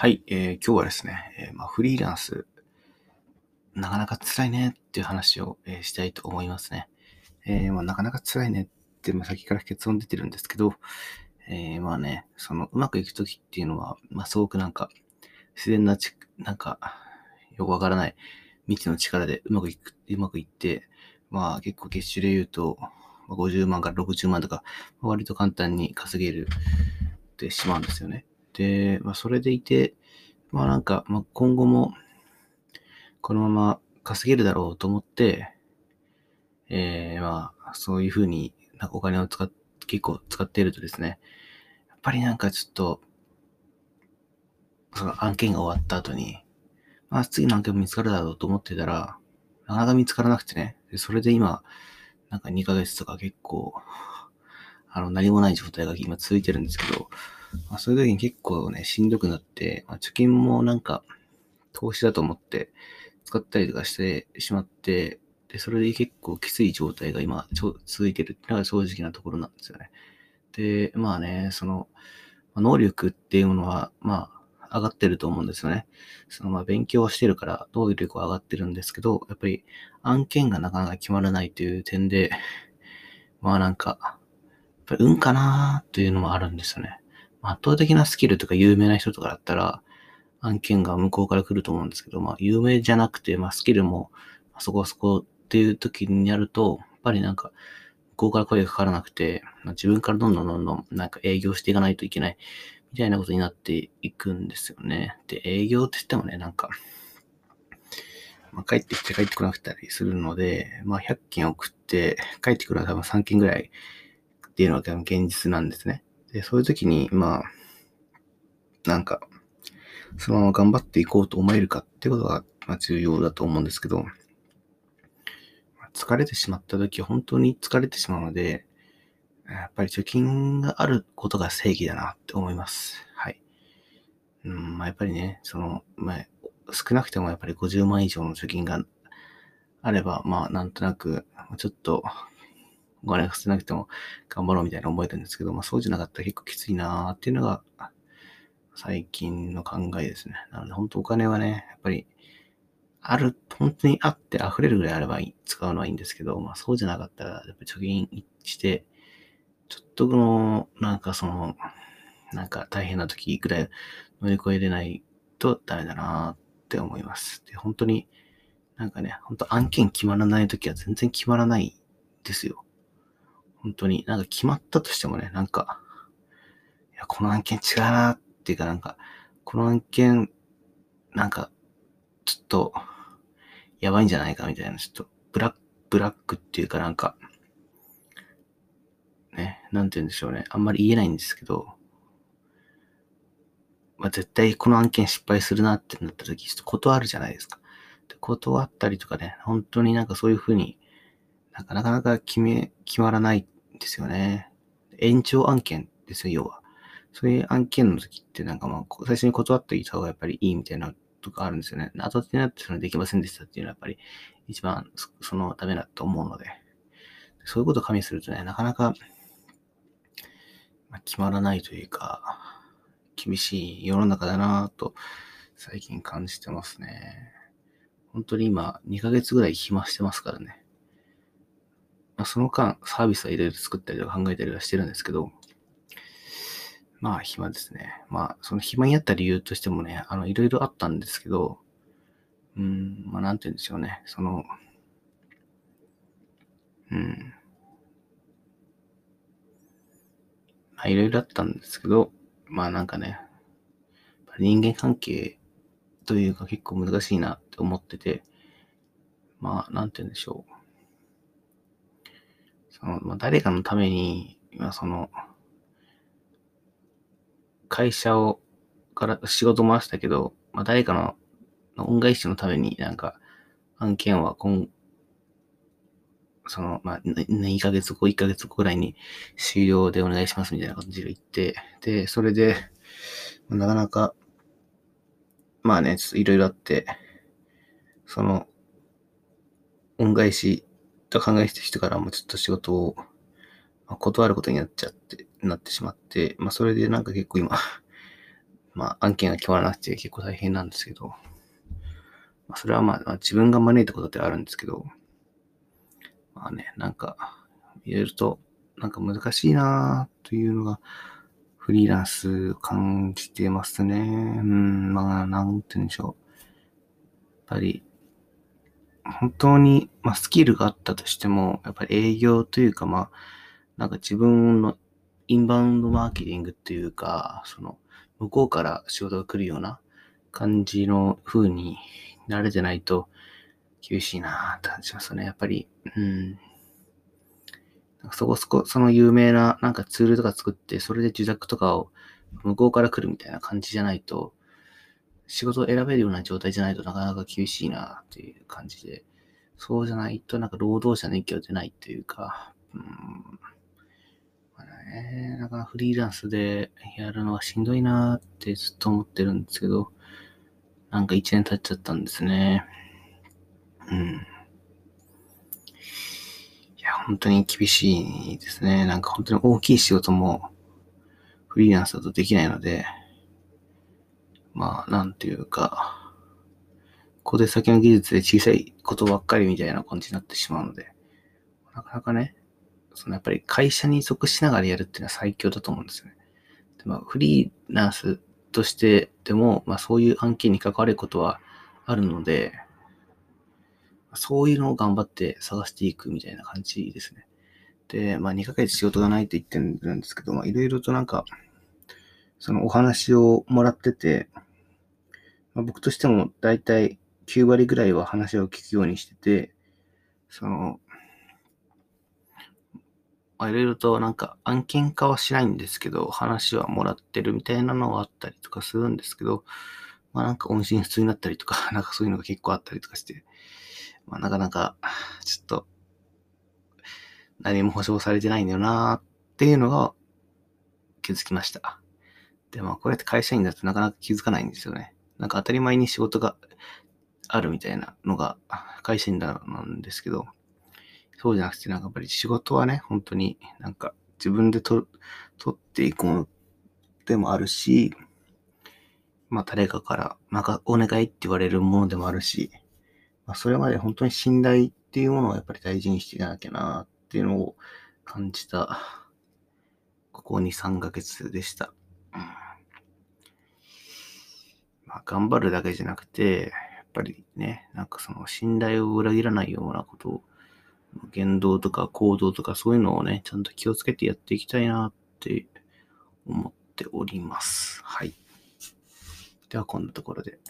はい、えー今日はですね、えーまあ、フリーランス、なかなか辛いねっていう話を、えーしたいと思いますね。えまあ、なかなか辛いねって、まあ、先から結論出てるんですけど、えまあね、その、うまくいくときっていうのは、まあ、すごくなんか、自然なち、なんか、よくわからない未知の力でうまくいく、うまくいって、まあ、結構月収で言うと、50万から60万とか、割と簡単に稼げるってしまうんですよね。で、まあ、それでいて、まあなんか、まあ、今後も、このまま稼げるだろうと思って、えー、まあ、そういうふうに、なんかお金を使っ、結構使っているとですね、やっぱりなんかちょっと、その案件が終わった後に、まあ次の案件も見つかるだろうと思ってたら、なかなか見つからなくてね、でそれで今、なんか2ヶ月とか結構、あの、何もない状態が今続いてるんですけど、まあ、そういう時に結構ね、しんどくなって、まあ、貯金もなんか、投資だと思って使ったりとかしてしまって、で、それで結構きつい状態が今、ちょ続いてるっていうのが正直なところなんですよね。で、まあね、その、ま能力っていうものは、まあ、上がってると思うんですよね。その、まあ、勉強をしてるから、能力は上がってるんですけど、やっぱり案件がなかなか決まらないという点で、まあなんか、ぱり運かなーっていうのもあるんですよね。圧倒的なスキルとか有名な人とかだったら、案件が向こうから来ると思うんですけど、まあ有名じゃなくて、まあスキルもそこそこっていう時にやると、やっぱりなんか、向こうから声がかからなくて、まあ、自分からどんどんどんどんなんか営業していかないといけない、みたいなことになっていくんですよね。で、営業って言ってもね、なんか、まあ、帰ってきて帰ってこなくたりするので、まあ100件送って帰ってくるのは多分3件ぐらいっていうのが現実なんですね。で、そういう時に、まあ、なんか、そのまま頑張っていこうと思えるかってことが、まあ、重要だと思うんですけど、疲れてしまった時、本当に疲れてしまうので、やっぱり貯金があることが正義だなって思います。はい。うん、まあやっぱりね、その、まあ、少なくてもやっぱり50万以上の貯金があれば、まあなんとなく、ちょっと、お金が少なくても頑張ろうみたいな思えるんですけど、まあそうじゃなかったら結構きついなーっていうのが、最近の考えですね。なので本当お金はね、やっぱり、ある、本当にあって溢れるぐらいあればいい使うのはいいんですけど、まあそうじゃなかったら、やっぱ貯金して、ちょっとこの、なんかその、なんか大変な時ぐらい乗り越えれないとダメだなって思います。で、本当に、なんかね、本当案件決まらない時は全然決まらないですよ。本当に、なんか決まったとしてもね、なんか、いや、この案件違うなっていうかなんか、この案件、なんか、ちょっと、やばいんじゃないかみたいな、ちょっと、ブラック、ブラックっていうかなんか、ね、なんて言うんでしょうね。あんまり言えないんですけど、まあ、絶対この案件失敗するなってなった時、ちょっと断るじゃないですか。で断ったりとかね、本当になんかそういう風に、なかなか決め、決まらないんですよね。延長案件ですよ、要は。そういう案件の時ってなんかまあ、最初に断っていた方がやっぱりいいみたいなとかあるんですよね。後になってそれできませんでしたっていうのはやっぱり一番そのダメだと思うので、そういうことを加味するとね、なかなか、まあ、決まらないというか、厳しい世の中だなぁと最近感じてますね。本当に今2ヶ月ぐらい暇してますからね。まあ、その間サービスはいろいろ作ったりとか考えたりはしてるんですけど、まあ暇ですね。まあその暇になった理由としてもね、あのいろいろあったんですけど、うん、まあなんて言うんでしょうね。その、うん。まあいろいろあったんですけど、まあなんかね、人間関係というか結構難しいなって思ってて、まあなんて言うんでしょう。その、まあ誰かのために、今その、会社を、から仕事回したけど、まあ誰かの恩返しのためになんか案件は今、その、まあ、2ヶ月後、1ヶ月後ぐらいに終了でお願いしますみたいな感じで言って、で、それで、なかなか、まあね、いろいろあって、その、恩返しと考えてた人からもちょっと仕事をまあ断ることになっちゃって、なってしまって、まあそれでなんか結構今、まあ案件が決まらなくて結構大変なんですけど、まあそれはまあ自分が招いたことであるんですけど、まあね、なんか、いろいろとなんか難しいなというのが、フリーランス感じてますね。うん、まあ、なんて言うんでしょう。やっぱり、本当に、まあ、スキルがあったとしても、やっぱり営業というか、まあ、なんか自分のインバウンドマーケティングっていうか、その、向こうから仕事が来るような感じの風になれてないと厳しいなって感じますね。やっぱり、うん。そこそこ、その有名ななんかツールとか作って、それで受託とかを向こうから来るみたいな感じじゃないと、仕事を選べるような状態じゃないとなかなか厳しいなっていう感じで、そうじゃないとなんか労働者の影響出ないというか、うん、まあね、なかなかフリーランスでやるのはしんどいなってずっと思ってるんですけど、なんか一年経っちゃったんですね。うん。いや本当に厳しいですね。なんか本当に大きい仕事もフリーランスだとできないので、まあ、なんていうか、小手先の技術で小さいことばっかりみたいな感じになってしまうので、なかなかね、そのやっぱり会社に属しながらやるっていうのは最強だと思うんですよね。でまあ、フリーランスとしてでも、まあそういう案件に関わることはあるので、そういうのを頑張って探していくみたいな感じですね。で、まあ2ヶ月仕事がないと言ってるんですけど、まあいろいろとなんか、そのお話をもらってて、まあ、僕としてもだいたい9割ぐらいは話を聞くようにしてて、その、まあいろいろとなんか案件化はしないんですけど、話はもらってるみたいなのはあったりとかするんですけど、まあなんか音信不通になったりとか、なんかそういうのが結構あったりとかして、まあ、なかなか、ちょっと、何も保証されてないんだよなーっていうのが気づきました。で、まあ、これって会社員だとなかなか気づかないんですよね。なんか当たり前に仕事があるみたいなのが会社員だなんですけど、そうじゃなくて、なんかやっぱり仕事はね、本当になんか自分でと取っていくものでもあるし、まあ誰かからまかお願いって言われるものでもあるし、まあ、それまで本当に信頼っていうものをやっぱり大事にしていかなきゃなっていうのを感じた、ここ2、3ヶ月でした。うん、まあ、頑張るだけじゃなくて、やっぱりね、なんかその信頼を裏切らないようなことを、言動とか行動とかそういうのをね、ちゃんと気をつけてやっていきたいなって思っております。はい。では、こんなところで。